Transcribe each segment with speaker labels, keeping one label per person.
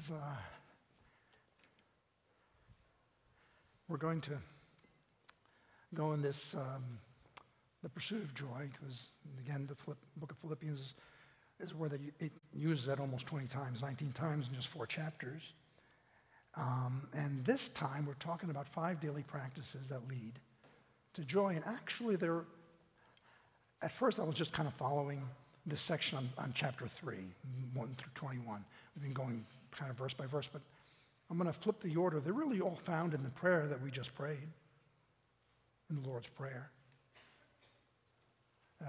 Speaker 1: as uh, we're going to go in this, um, the pursuit of joy, because again, the book of Philippians is where they, it uses that almost 20 times, 19 times in just four chapters. Um, and this time, we're talking about five daily practices that lead to joy. And actually, they're, at first, I was just kind of following this section on, on chapter 3, 1 through 21. We've been going kind of verse by verse, but I'm going to flip the order. They're really all found in the prayer that we just prayed, in the Lord's Prayer. Uh,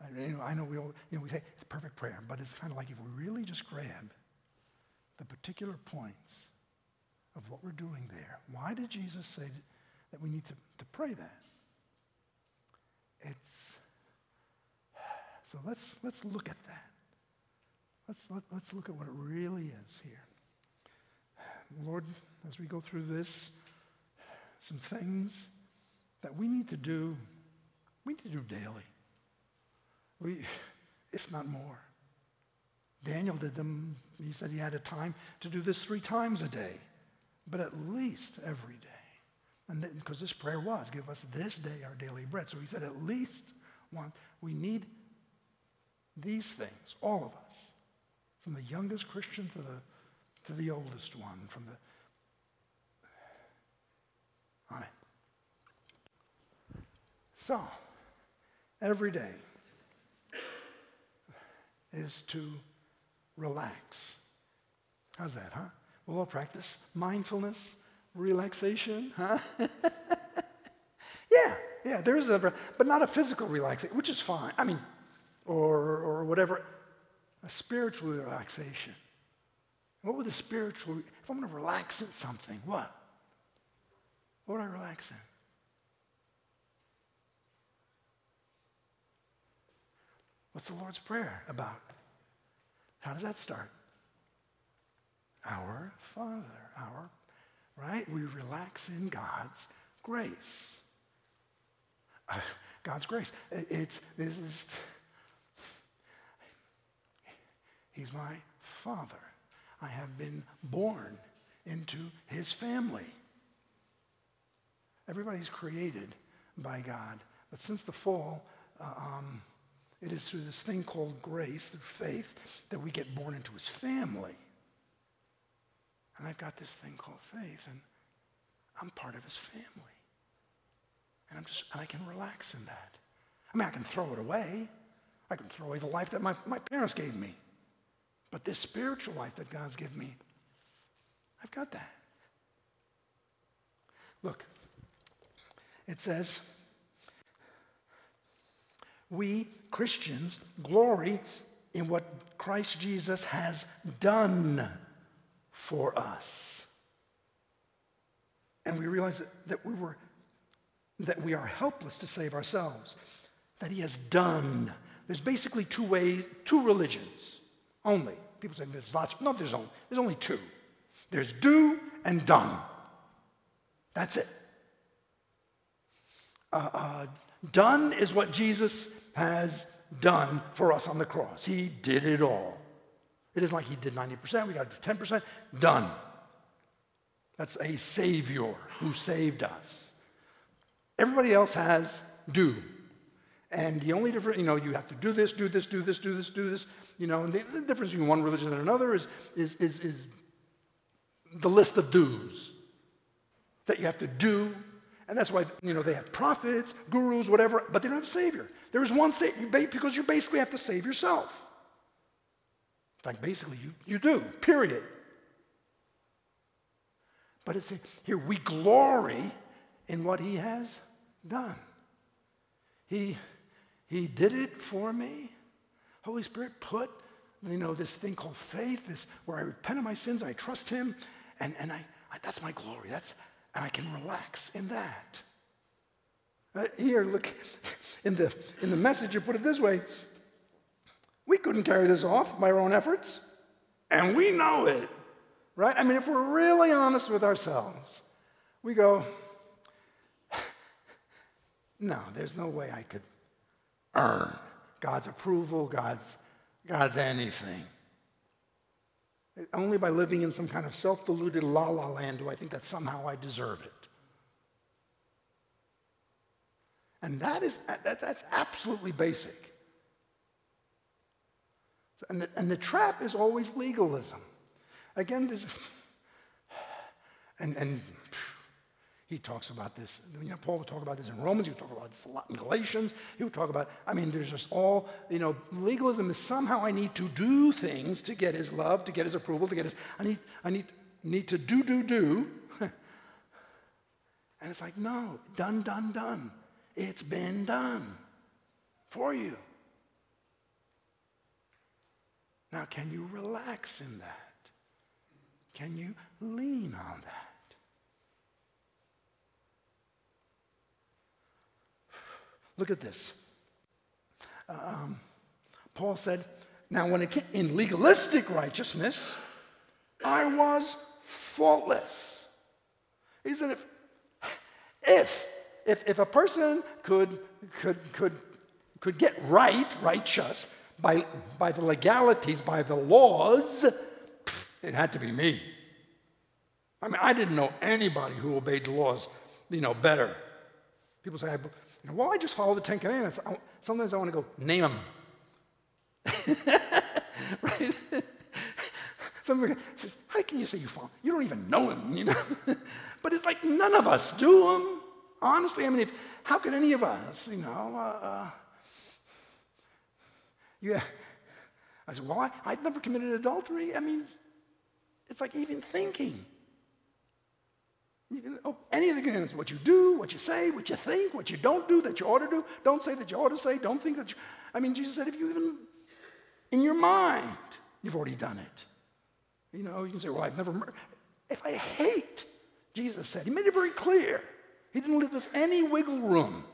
Speaker 1: I, you know, I know we all, you know, we say it's perfect prayer, but it's kind of like if we really just grab the particular points of what we're doing there. Why did Jesus say that we need to, to pray that? It's so let's let's look at that. Let's let, let's look at what it really is here. Lord, as we go through this, some things that we need to do, we need to do daily. We, if not more. Daniel did them. He said he had a time to do this three times a day, but at least every day. And because this prayer was, give us this day our daily bread. So he said at least one. We need these things, all of us, from the youngest Christian to the, to the oldest one, from the on it. So, every day is to relax. How's that, huh? We'll all practice mindfulness, relaxation, huh? yeah, yeah, there's a, but not a physical relaxation, which is fine. I mean, or, or whatever, a spiritual relaxation. What would a spiritual, if I'm going to relax in something, what? What would I relax in? What's the Lord's Prayer about? How does that start? Our Father, our, right? We relax in God's grace. Uh, God's grace. It's, this is, He's my Father. I have been born into His family. Everybody's created by God. But since the fall, uh, um, it is through this thing called grace, through faith, that we get born into his family. And I've got this thing called faith, and I'm part of his family. And I'm just, and I can relax in that. I mean, I can throw it away. I can throw away the life that my, my parents gave me. But this spiritual life that God's given me, I've got that. Look, it says, we Christians glory in what Christ Jesus has done for us. And we realize that, that we were that we are helpless to save ourselves, that he has done. There's basically two ways, two religions only. People say there's lots. No, there's only, there's only two. There's do and done. That's it. Uh, uh, done is what Jesus has done for us on the cross. He did it all. It isn't like he did 90%, we got to do 10%. Done. That's a Savior who saved us. Everybody else has do. And the only difference, you know, you have to do this, do this, do this, do this, do this. You know, and the, the difference between one religion and another is, is, is, is the list of do's that you have to do and that's why, you know, they have prophets, gurus, whatever, but they don't have a savior. There is one savior because you basically have to save yourself. In fact, basically, you, you do, period. But it's here, we glory in what he has done. He, he did it for me. Holy Spirit put, you know, this thing called faith, this where I repent of my sins, I trust him, and, and I, I that's my glory. That's, and I can relax in that. Uh, here, look, in the, in the message, you put it this way we couldn't carry this off by our own efforts, and we know it, right? I mean, if we're really honest with ourselves, we go, no, there's no way I could earn God's approval, God's, God's anything. Only by living in some kind of self deluded la la land do I think that somehow I deserve it. And that is, that, that's absolutely basic. And the, and the trap is always legalism. Again, this, and, and he talks about this. You know, Paul would talk about this in Romans. He would talk about this a lot in Galatians. He would talk about, I mean, there's just all, you know, legalism is somehow I need to do things to get his love, to get his approval, to get his, I need, I need, need to do, do, do. and it's like, no, done, done, done. It's been done for you. Now, can you relax in that? Can you lean on that? Look at this. Um, Paul said, Now, when it came in legalistic righteousness, I was faultless. He said, if, if, if, if a person could, could, could, could get right, righteous, by, by the legalities, by the laws, it had to be me. I mean, I didn't know anybody who obeyed the laws, you know, better. People say, know, well, I just follow the Ten Commandments. I, sometimes I want to go, name them. right? Somebody says, how can you say you follow? You don't even know him, you know? but it's like none of us do them. Honestly, I mean, if, how could any of us, you know? Uh, uh, yeah. I said, well, I, I've never committed adultery. I mean, it's like even thinking. You can, oh, any of the commandments, what you do, what you say, what you think, what you don't do that you ought to do. Don't say that you ought to say. Don't think that you. I mean, Jesus said, if you even, in your mind, you've already done it. You know, you can say, well, I've never murdered. If I hate, Jesus said, he made it very clear. He didn't leave us any wiggle room.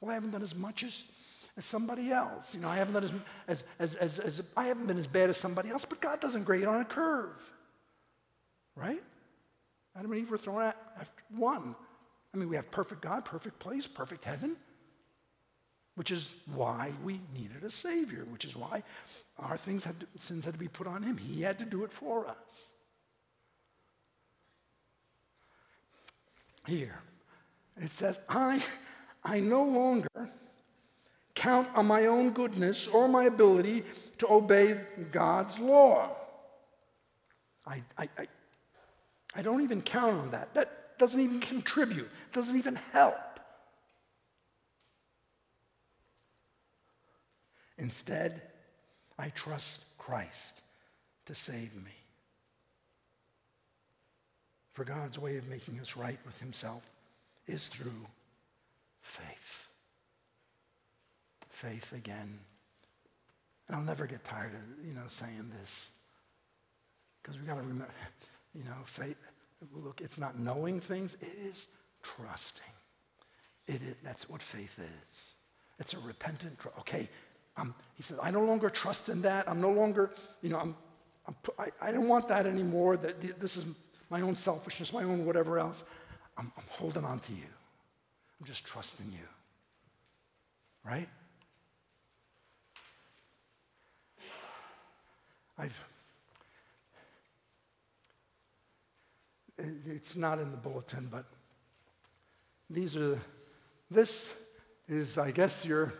Speaker 1: Well, I haven't done as much as as somebody else. You know, I haven't done as, as, as, as, I haven't been as bad as somebody else, but God doesn't grade on a curve. Right? Adam and Eve were thrown out after one. I mean, we have perfect God, perfect place, perfect heaven, which is why we needed a Savior, which is why our things had to, sins had to be put on Him. He had to do it for us. Here, it says, I, I no longer count on my own goodness or my ability to obey God's law. I, I, I, I don't even count on that. That doesn't even contribute, doesn't even help. Instead, I trust Christ to save me. For God's way of making us right with himself is through faith faith again. And I'll never get tired of, you know, saying this. Because we got to remember, you know, faith, look, it's not knowing things, it is trusting. It is, that's what faith is. It's a repentant, okay, he says, I no longer trust in that. I'm no longer, you know, I'm, I'm, I, I don't want that anymore. That this is my own selfishness, my own whatever else. I'm, I'm holding on to you. I'm just trusting you. Right? I've, it's not in the bulletin, but these are, this is, I guess, your,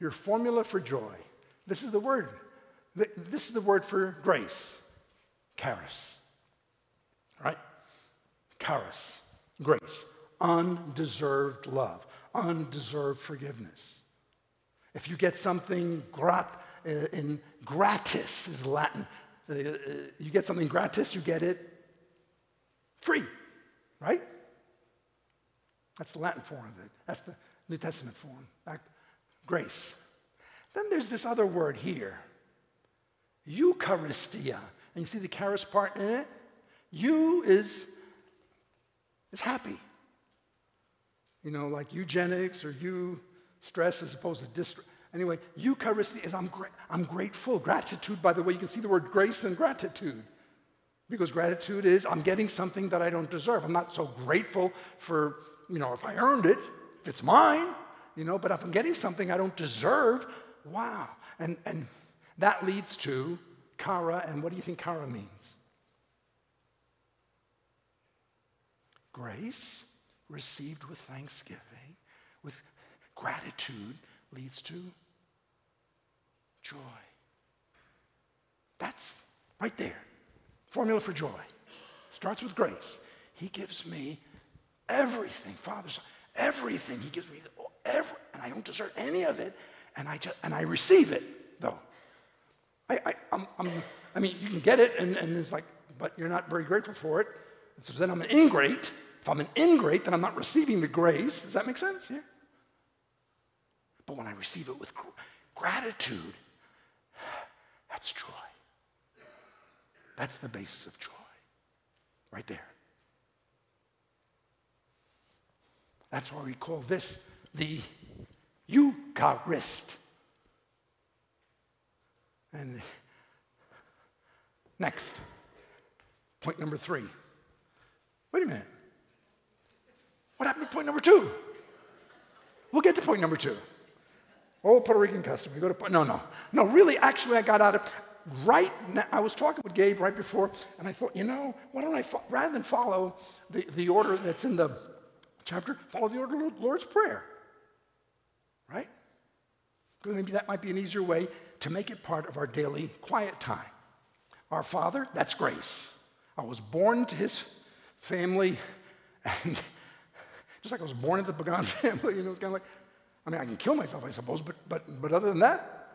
Speaker 1: your formula for joy. This is the word. This is the word for grace. Charis. Right? Charis. Grace. Undeserved love. Undeserved forgiveness. If you get something grat, in gratis is Latin. Uh, uh, you get something gratis, you get it free, right? That's the Latin form of it. That's the New Testament form. grace. Then there's this other word here, Eucharistia. And you see the charis part in it? You is, is happy. You know, like eugenics or you stress as opposed to distress. Anyway, Eucharistia is I'm, gra- I'm grateful. Gratitude, by the way, you can see the word grace and gratitude. Because gratitude is I'm getting something that I don't deserve. I'm not so grateful for, you know, if I earned it, if it's mine, you know, but if I'm getting something I don't deserve, wow. And, and that leads to chara, and what do you think chara means? Grace received with thanksgiving, with gratitude, leads to joy. That's right there. Formula for joy. Starts with grace. He gives me everything, Father, everything. He gives me every, and I don't deserve any of it, and I just, and I receive it though. I, I, I'm, I'm, i mean, you can get it, and, and it's like, but you're not very grateful for it. And so then I'm an ingrate. If I'm an ingrate, then I'm not receiving the grace. Does that make sense? Yeah. But when I receive it with gr- gratitude, that's joy. That's the basis of joy, right there. That's why we call this the Eucharist. And next, point number three. Wait a minute. What happened to point number two? We'll get to point number two. Old Puerto Rican custom. You go to. No, no, no. Really, actually, I got out of right now. I was talking with Gabe right before, and I thought, you know, why don't I fo- rather than follow the, the order that's in the chapter, follow the order of the Lord's Prayer, right? Because maybe that might be an easier way to make it part of our daily quiet time. Our Father, that's grace. I was born to His family, and just like I was born into the Pagan family, you know, it's kind of like I mean, I can kill myself, I suppose, but, but, but other than that,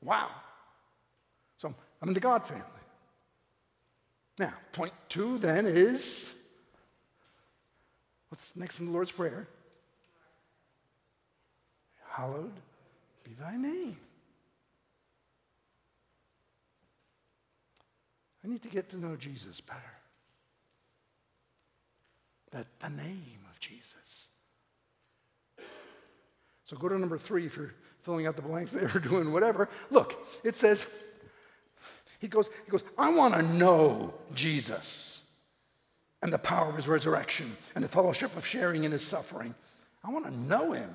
Speaker 1: wow. So I'm in the God family. Now, point two then is what's next in the Lord's Prayer? Hallowed be thy name. I need to get to know Jesus better. That the name of Jesus. So go to number three if you're filling out the blanks there or doing whatever. Look, it says, he goes, he goes, I want to know Jesus and the power of his resurrection and the fellowship of sharing in his suffering. I want to know him.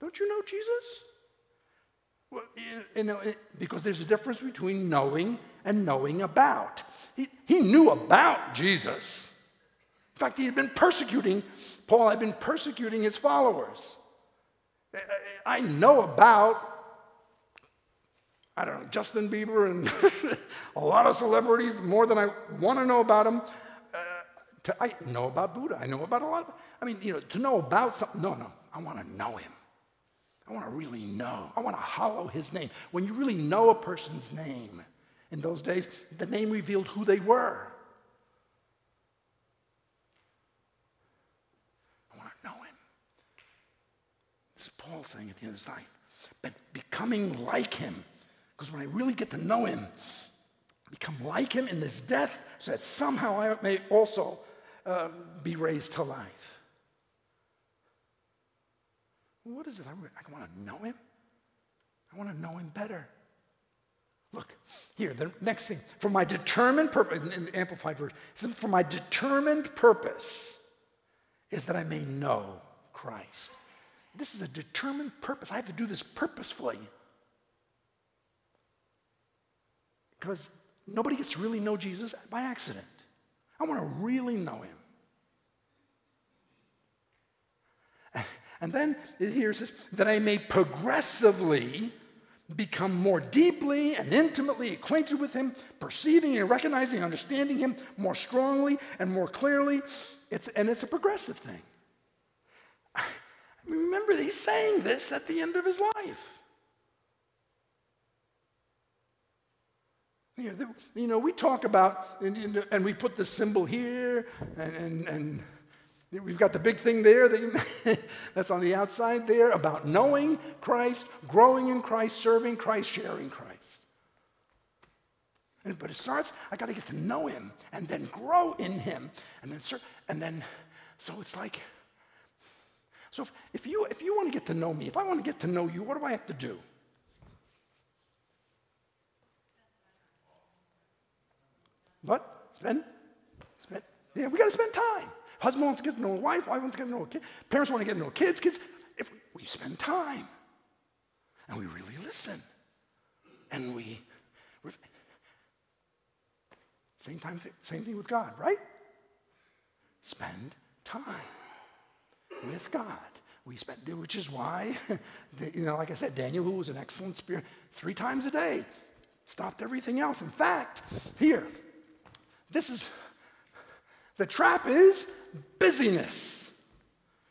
Speaker 1: Don't you know Jesus? Well, you know, because there's a difference between knowing and knowing about. He, he knew about Jesus. In fact, he had been persecuting, Paul had been persecuting his followers. I know about, I don't know, Justin Bieber and a lot of celebrities more than I want to know about them. Uh, to, I know about Buddha. I know about a lot of, I mean, you know, to know about something, no, no, I want to know him. I want to really know. I want to hollow his name. When you really know a person's name, in those days, the name revealed who they were. Paul saying at the end of his life. But becoming like him, because when I really get to know him, become like him in this death, so that somehow I may also uh, be raised to life. What is it? I, I want to know him. I want to know him better. Look, here, the next thing. For my determined purpose, in the Amplified Version, for my determined purpose is that I may know Christ this is a determined purpose. I have to do this purposefully. Because nobody gets to really know Jesus by accident. I want to really know him. And then here's this that I may progressively become more deeply and intimately acquainted with him, perceiving and recognizing and understanding him more strongly and more clearly. It's, and it's a progressive thing. Remember, he's saying this at the end of his life. You know, we talk about, and we put the symbol here, and, and, and we've got the big thing there that that's on the outside there about knowing Christ, growing in Christ, serving Christ, sharing Christ. And, but it starts, I got to get to know him and then grow in him. And then, and then, so it's like, so if, if, you, if you want to get to know me, if I want to get to know you, what do I have to do? What? Spend? Spend? Yeah, we got to spend time. Husband wants to get to know his wife, wife wants to get to know a kid. Parents want to get to know kids, kids. if we spend time and we really listen. And we, same time, same thing with God, right? Spend time with God. We spend, which is why, you know, like I said, Daniel, who was an excellent spirit, three times a day, stopped everything else. In fact, here, this is, the trap is busyness.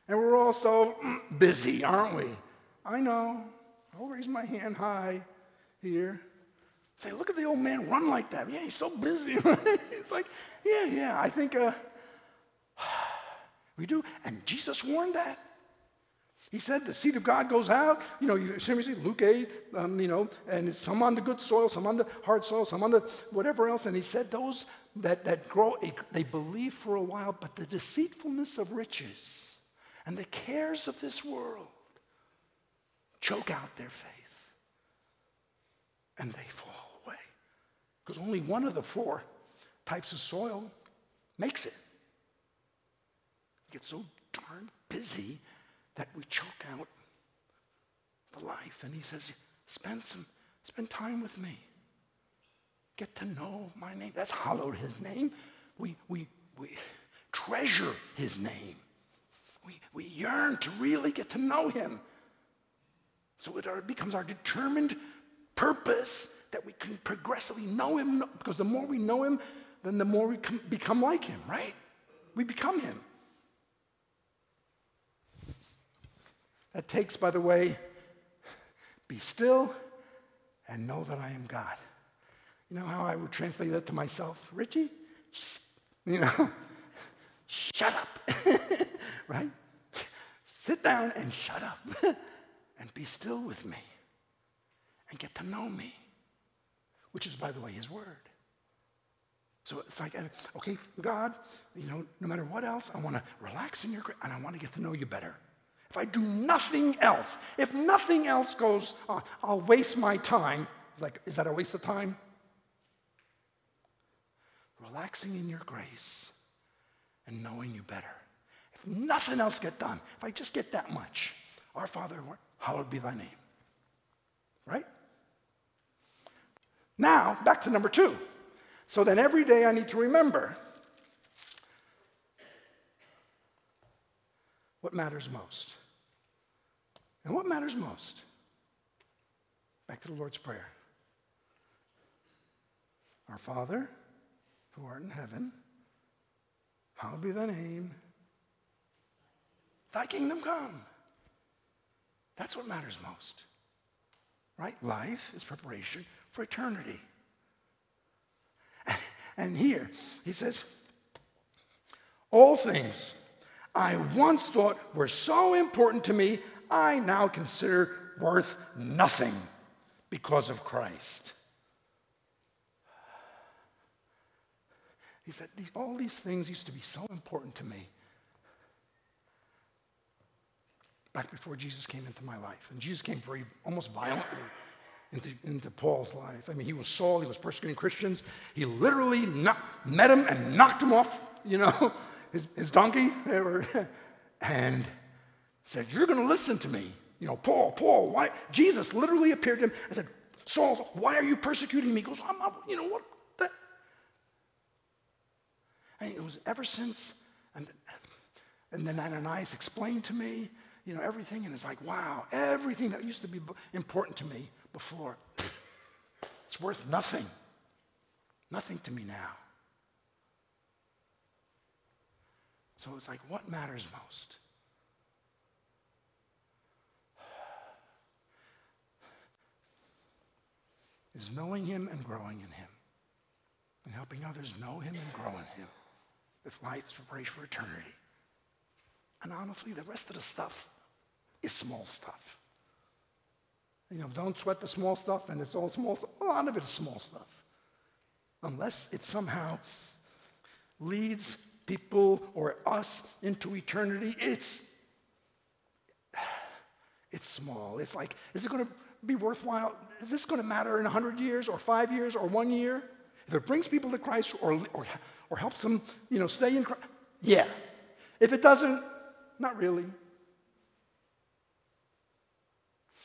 Speaker 1: And we're all so mm, busy, aren't we? I know. I'll raise my hand high here. Say, look at the old man run like that. Yeah, he's so busy. it's like, yeah, yeah, I think uh, we do. And Jesus warned that. He said the seed of God goes out. You know, you seriously, see, Luke 8, um, you know, and some on the good soil, some on the hard soil, some on the whatever else. And he said those that, that grow, they believe for a while, but the deceitfulness of riches and the cares of this world choke out their faith. And they fall away. Because only one of the four types of soil makes it. Get so darn busy that we choke out the life. And he says, spend some, spend time with me. Get to know my name. That's hallowed his name. We, we, we treasure his name. We, we yearn to really get to know him. So it becomes our determined purpose that we can progressively know him because the more we know him, then the more we become like him, right? We become him. That takes, by the way, be still and know that I am God. You know how I would translate that to myself? Richie, you know, shut up, right? Sit down and shut up and be still with me and get to know me, which is, by the way, his word. So it's like, okay, God, you know, no matter what else, I want to relax in your, and I want to get to know you better. If I do nothing else, if nothing else goes on, I'll waste my time. Like, is that a waste of time? Relaxing in your grace and knowing you better. If nothing else get done, if I just get that much, our Father, hallowed be thy name. Right? Now, back to number two. So then every day I need to remember what matters most. And what matters most? Back to the Lord's Prayer. Our Father, who art in heaven, hallowed be thy name. Thy kingdom come. That's what matters most. Right? Life is preparation for eternity. And here, he says, all things I once thought were so important to me, I now consider worth nothing because of Christ. He said, All these things used to be so important to me back before Jesus came into my life. And Jesus came very, almost violently into, into Paul's life. I mean, he was Saul, he was persecuting Christians. He literally met him and knocked him off, you know, his, his donkey. and said, You're going to listen to me. You know, Paul, Paul, why? Jesus literally appeared to him and said, Saul, why are you persecuting me? He goes, I'm not, you know what? That. And it was ever since, and, and then Ananias explained to me, you know, everything, and it's like, wow, everything that used to be important to me before, it's worth nothing. Nothing to me now. So it's like, what matters most? Is knowing Him and growing in Him, and helping others know Him and grow in Him. If life is preparation for eternity. And honestly, the rest of the stuff is small stuff. You know, don't sweat the small stuff, and it's all small stuff. A lot of it is small stuff. Unless it somehow leads people or us into eternity, it's it's small. It's like, is it going to be worthwhile? Is this going to matter in 100 years or five years or one year? If it brings people to Christ or, or, or helps them, you know, stay in Christ, yeah. If it doesn't, not really.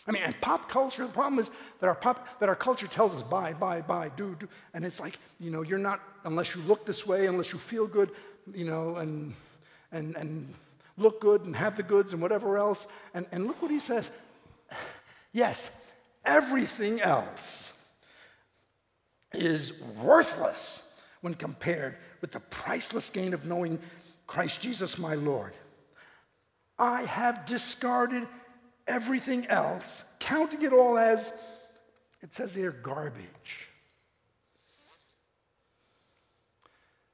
Speaker 1: I mean, and pop culture, the problem is that our, pop, that our culture tells us buy, buy, buy, do, do. And it's like, you know, you're not, unless you look this way, unless you feel good, you know, and, and, and look good and have the goods and whatever else. And, and look what he says. Yes, everything else is worthless when compared with the priceless gain of knowing Christ Jesus my Lord. I have discarded everything else, counting it all as, it says here, garbage.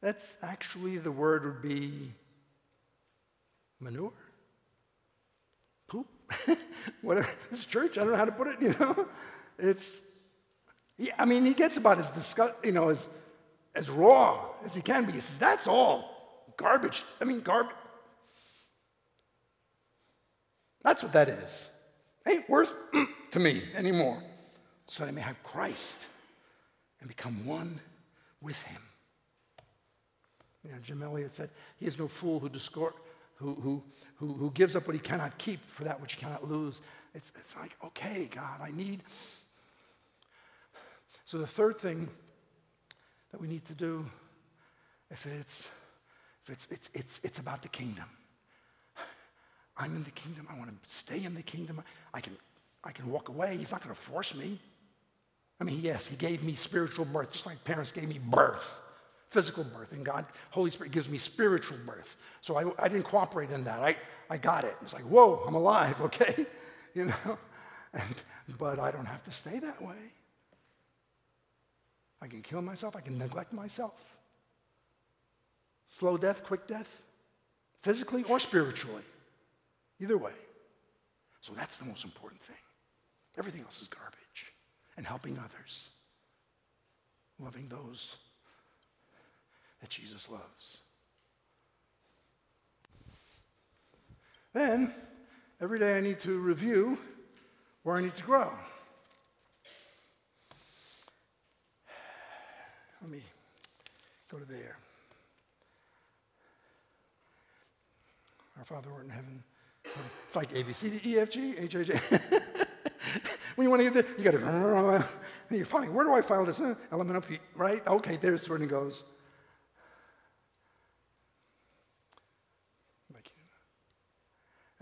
Speaker 1: That's actually the word would be manure, whatever. This church. I don't know how to put it. You know, it's. Yeah, I mean, he gets about as disgust, you know, as as raw as he can be. He says that's all garbage. I mean, garbage. That's what that is. Ain't worth to me anymore. So that I may have Christ and become one with him. You know, Jim Elliot said, He is no fool who, discord, who, who, who, gives up what he cannot keep for that which he cannot lose. It's, it's like, okay, God, I need. So the third thing that we need to do, if it's, if it's, it's, it's, it's about the kingdom. I'm in the kingdom. I want to stay in the kingdom. I can, I can walk away. He's not going to force me. I mean, yes, he gave me spiritual birth, just like parents gave me birth, physical birth. And God, Holy Spirit gives me spiritual birth. So I, I didn't cooperate in that. I, I got it. It's like, whoa, I'm alive, okay? You know? And, but I don't have to stay that way. I can kill myself. I can neglect myself. Slow death, quick death, physically or spiritually. Either way. So that's the most important thing. Everything else is garbage. And helping others, loving those that Jesus loves. Then, every day I need to review where I need to grow. Let me go to there. Our Father who art in heaven it's like A, B, C, D, E, F, G, H, I, J. when you want to get there, you got to, and you're finding, where do I file this? Element of P, right? Okay, there's where it goes.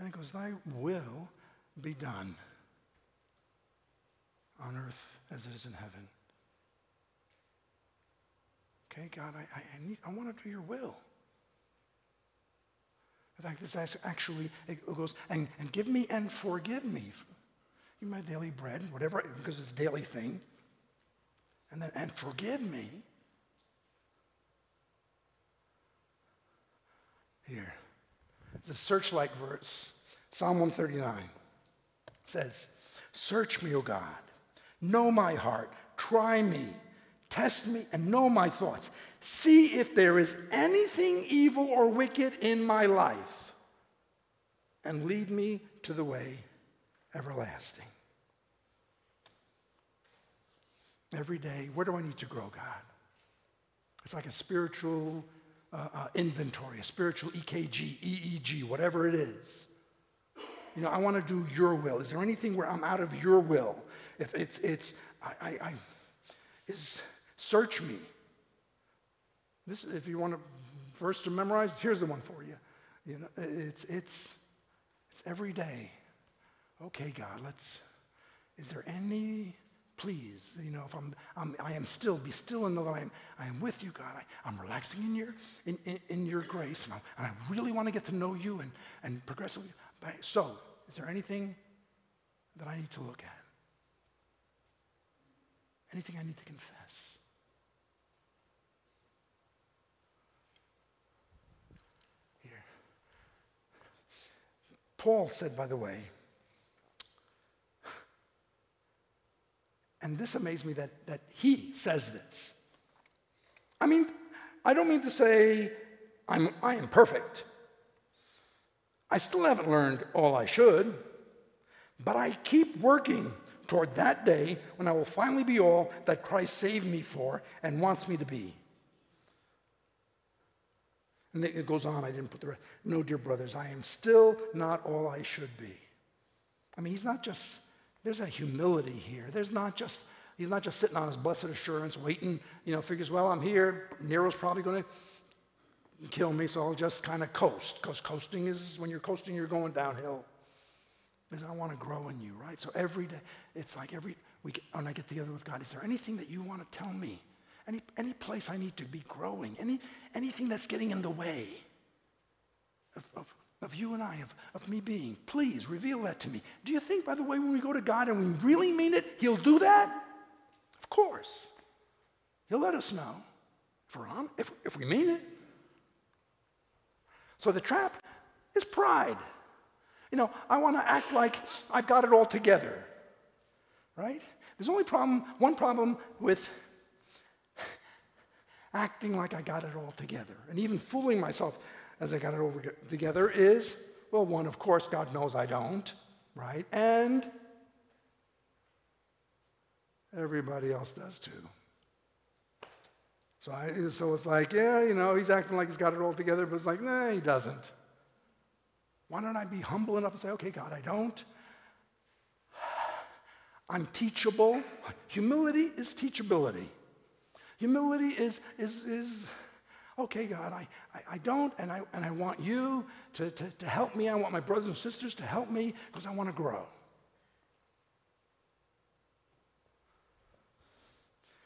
Speaker 1: And it goes, Thy will be done on earth as it is in heaven. Okay, God, I, I, I, need, I want to do your will. In fact, this actually it goes, and, and give me and forgive me. Give my daily bread, whatever, because it's a daily thing. And then, and forgive me. Here. It's a searchlight verse. Psalm 139 says, Search me, O God. Know my heart. Try me. Test me and know my thoughts. See if there is anything evil or wicked in my life, and lead me to the way everlasting. Every day, where do I need to grow, God? It's like a spiritual uh, uh, inventory, a spiritual EKG, EEG, whatever it is. You know, I want to do your will. Is there anything where I'm out of your will? If it's, it's, I, I, I is, search me. This, is if you want a verse to memorize, here's the one for you. You know, it's, it's, it's every day. Okay, God, let's, is there any, please, you know, if I'm, I'm I am still, be still and know that I am, I am with you, God. I, I'm relaxing in your, in, in, in your grace, and I, and I really want to get to know you and, and progressively. So, is there anything that I need to look at? Anything I need to confess? Here. Paul said, by the way, and this amazed me that, that he says this. I mean, I don't mean to say I'm, I am perfect. I still haven't learned all I should, but I keep working toward that day when I will finally be all that Christ saved me for and wants me to be. And it goes on, I didn't put the rest. No, dear brothers, I am still not all I should be. I mean, he's not just there's a humility here. There's not just, he's not just sitting on his blessed assurance, waiting, you know, figures, well, I'm here. Nero's probably going to kill me, so I'll just kind of coast. Because coasting is, when you're coasting, you're going downhill. Because I want to grow in you, right? So every day, it's like every week when I get together with God, is there anything that you want to tell me? Any, any place I need to be growing? Any, anything that's getting in the way of, of of you and I, of, of me being. Please reveal that to me. Do you think, by the way, when we go to God and we really mean it, He'll do that? Of course. He'll let us know if, we're on, if, if we mean it. So the trap is pride. You know, I want to act like I've got it all together, right? There's only problem, one problem with acting like I got it all together and even fooling myself as I got it over together is, well, one, of course, God knows I don't, right? And everybody else does too. So, I, so it's like, yeah, you know, he's acting like he's got it all together, but it's like, nah, he doesn't. Why don't I be humble enough and say, okay, God, I don't. I'm teachable. Humility is teachability. Humility is, is, is okay, God, I, I, I, don't, and I, and I want you to, to, to help me. I want my brothers and sisters to help me because I want to grow.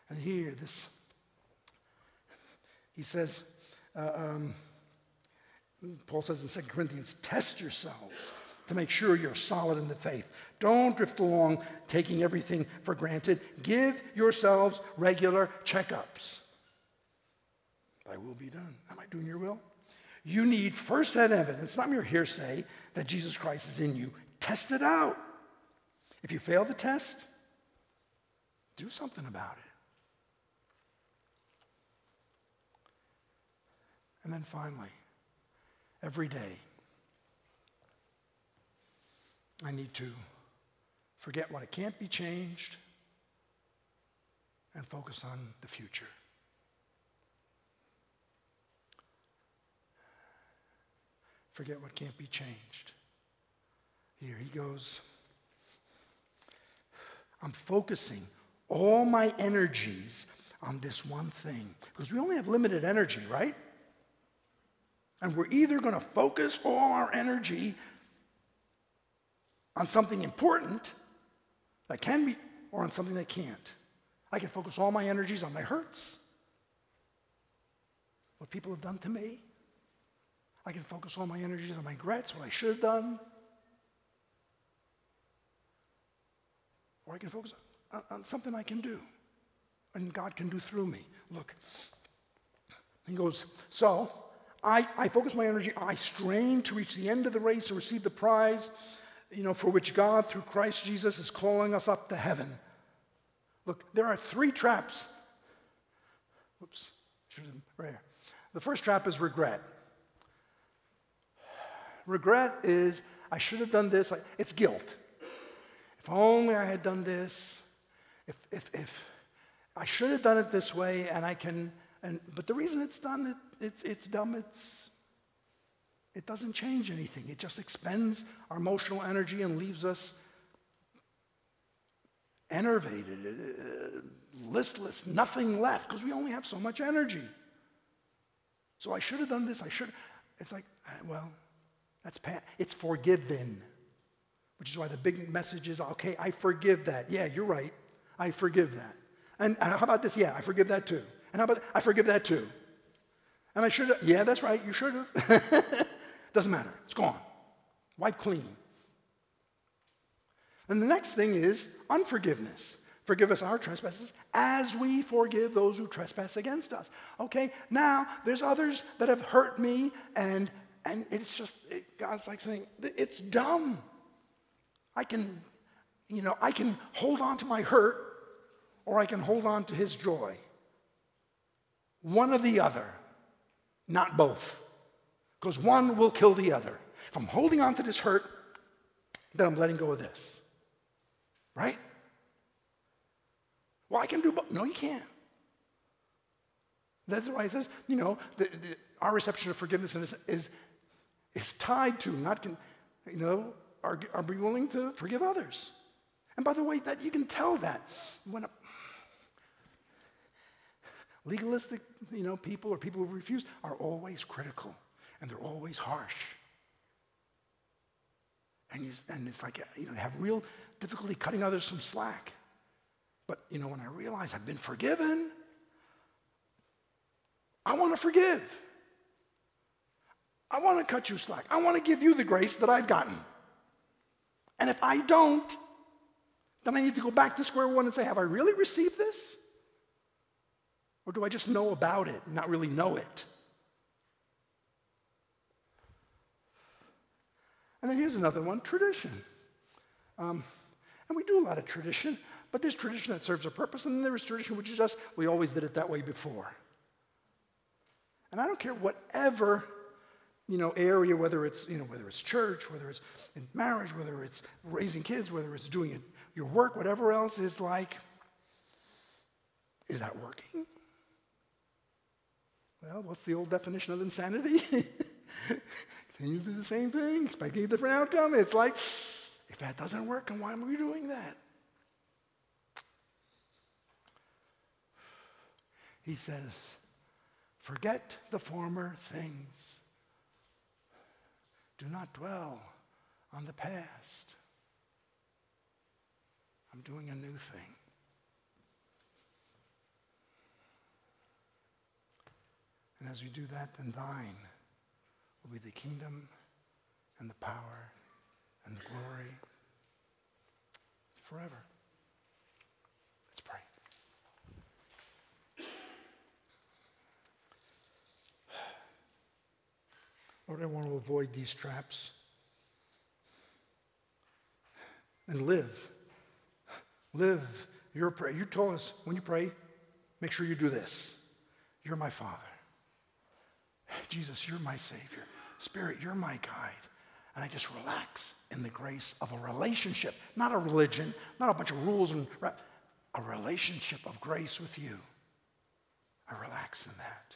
Speaker 1: And here, this, he says, uh, um, Paul says in 2 Corinthians, test yourselves to make sure you're solid in the faith. Don't drift along taking everything for granted. Give yourselves regular checkups. Thy will be done. Am I doing your will? You need first that evidence, not mere hearsay, that Jesus Christ is in you. Test it out. If you fail the test, do something about it. And then finally, every day, I need to forget what can't be changed and focus on the future. forget what can't be changed. Here he goes. I'm focusing all my energies on this one thing because we only have limited energy, right? And we're either going to focus all our energy on something important that can be, or on something that can't. I can focus all my energies on my hurts, what people have done to me, I can focus all my energies on my regrets, what I should have done. Or I can focus on, on something I can do and God can do through me. Look, he goes, So I, I focus my energy, I strain to reach the end of the race and receive the prize, you know, for which God, through Christ Jesus, is calling us up to heaven. Look, there are three traps. Whoops, right here. The first trap is regret. Regret is, I should have done this. It's guilt. If only I had done this. If, if, if I should have done it this way, and I can, and, but the reason it's done, it, it's, it's dumb, it's, it doesn't change anything. It just expends our emotional energy and leaves us enervated, uh, listless, nothing left, because we only have so much energy. So I should have done this, I should. It's like, well, that's past. It's forgiven, which is why the big message is okay, I forgive that. Yeah, you're right. I forgive that. And, and how about this? Yeah, I forgive that too. And how about I forgive that too? And I should have, yeah, that's right, you should have. Doesn't matter, it's gone. Wipe clean. And the next thing is unforgiveness. Forgive us our trespasses as we forgive those who trespass against us. Okay, now there's others that have hurt me and and it's just, it, God's like saying, it's dumb. I can, you know, I can hold on to my hurt or I can hold on to his joy. One or the other, not both. Because one will kill the other. If I'm holding on to this hurt, then I'm letting go of this. Right? Well, I can do both. No, you can't. That's why he says, you know, the, the, our reception of forgiveness is, is is tied to not, con, you know, are, are we willing to forgive others? And by the way, that you can tell that when a legalistic, you know, people or people who refuse are always critical and they're always harsh. And, you, and it's like, you know, they have real difficulty cutting others some slack. But, you know, when I realize I've been forgiven, I want to forgive. I want to cut you slack. I want to give you the grace that I've gotten. And if I don't, then I need to go back to square one and say, Have I really received this? Or do I just know about it and not really know it? And then here's another one tradition. Um, and we do a lot of tradition, but there's tradition that serves a purpose, and then there is tradition which is just, we always did it that way before. And I don't care whatever you know, area, whether it's, you know, whether it's church, whether it's in marriage, whether it's raising kids, whether it's doing your work, whatever else is like, is that working? Well, what's the old definition of insanity? Continue to do the same thing, expecting a different outcome. It's like, if that doesn't work, then why are we doing that? He says, forget the former things. Do not dwell on the past. I'm doing a new thing. And as we do that, then thine will be the kingdom and the power and the glory forever. Let's pray. Lord, I want to avoid these traps and live. Live your prayer. You told us when you pray, make sure you do this. You're my Father. Jesus, you're my Savior. Spirit, you're my guide. And I just relax in the grace of a relationship, not a religion, not a bunch of rules, and a relationship of grace with you. I relax in that.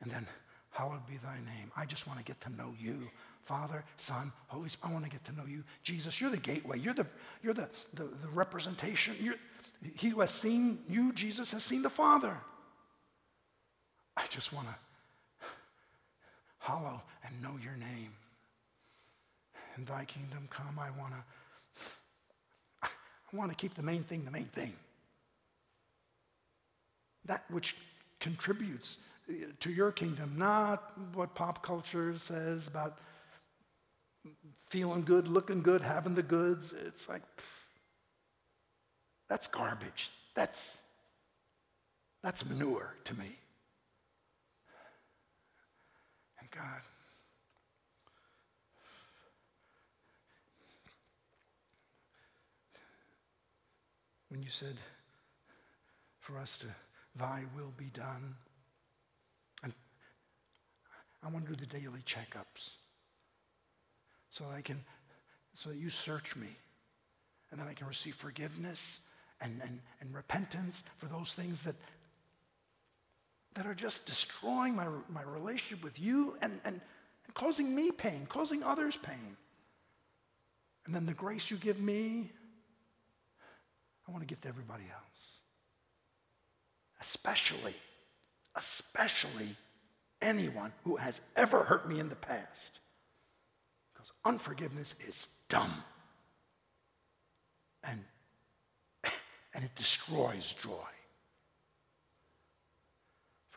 Speaker 1: And then, hallowed be thy name. I just want to get to know you. Father, Son, Holy Spirit, I want to get to know you. Jesus, you're the gateway. You're the, you're the, the, the representation. You're, he who has seen you, Jesus, has seen the Father. I just want to hallow and know your name. And thy kingdom come, I want to I want to keep the main thing the main thing. That which contributes to your kingdom, not what pop culture says about feeling good, looking good, having the goods. It's like, that's garbage. That's, that's manure to me. God. When you said for us to, thy will be done, and I want to do the daily checkups so I can, so that you search me and then I can receive forgiveness and, and, and repentance for those things that, that are just destroying my, my relationship with you and, and, and causing me pain, causing others pain. And then the grace you give me, I want to give to everybody else. Especially, especially anyone who has ever hurt me in the past. Because unforgiveness is dumb. And, and it destroys joy.